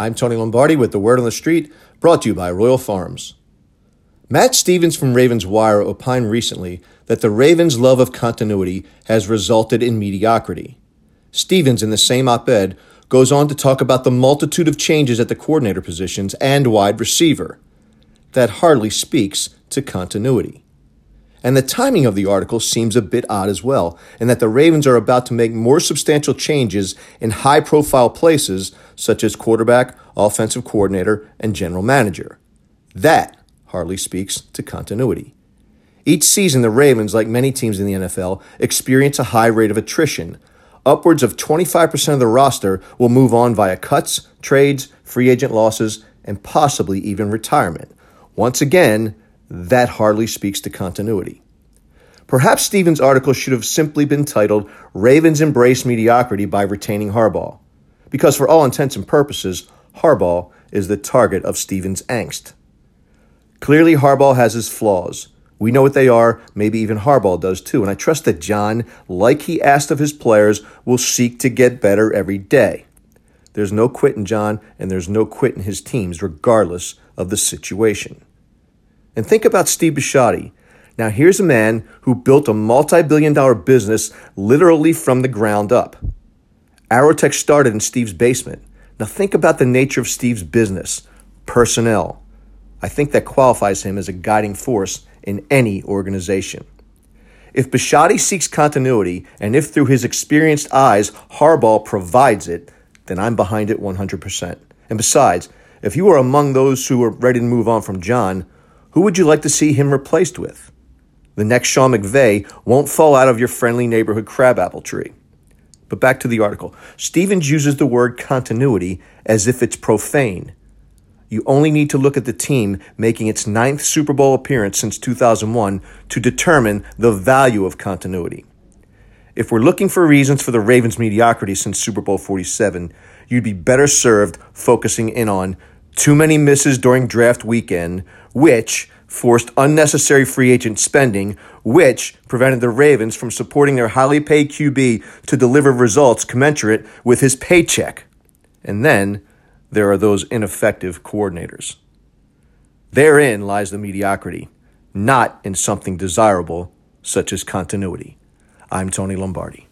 I'm Tony Lombardi with the Word on the Street, brought to you by Royal Farms. Matt Stevens from Ravens Wire opined recently that the Ravens' love of continuity has resulted in mediocrity. Stevens, in the same op ed, goes on to talk about the multitude of changes at the coordinator positions and wide receiver. That hardly speaks to continuity. And the timing of the article seems a bit odd as well, in that the Ravens are about to make more substantial changes in high profile places such as quarterback, offensive coordinator, and general manager. That hardly speaks to continuity. Each season, the Ravens, like many teams in the NFL, experience a high rate of attrition. Upwards of 25% of the roster will move on via cuts, trades, free agent losses, and possibly even retirement. Once again, that hardly speaks to continuity. Perhaps Stevens' article should have simply been titled Ravens Embrace Mediocrity by Retaining Harbaugh, because for all intents and purposes, Harbaugh is the target of Stevens' angst. Clearly, Harbaugh has his flaws. We know what they are, maybe even Harbaugh does too, and I trust that John, like he asked of his players, will seek to get better every day. There's no quitting John, and there's no quitting his teams, regardless of the situation. And think about Steve Bisciotti. Now, here's a man who built a multi billion dollar business literally from the ground up. Aerotek started in Steve's basement. Now, think about the nature of Steve's business personnel. I think that qualifies him as a guiding force in any organization. If Bisciotti seeks continuity, and if through his experienced eyes Harbaugh provides it, then I'm behind it 100%. And besides, if you are among those who are ready to move on from John, who would you like to see him replaced with? The next Sean McVay won't fall out of your friendly neighborhood crabapple tree. But back to the article. Stevens uses the word continuity as if it's profane. You only need to look at the team making its ninth Super Bowl appearance since 2001 to determine the value of continuity. If we're looking for reasons for the Ravens' mediocrity since Super Bowl 47, you'd be better served focusing in on too many misses during draft weekend, which forced unnecessary free agent spending, which prevented the Ravens from supporting their highly paid QB to deliver results commensurate with his paycheck. And then there are those ineffective coordinators. Therein lies the mediocrity, not in something desirable such as continuity. I'm Tony Lombardi.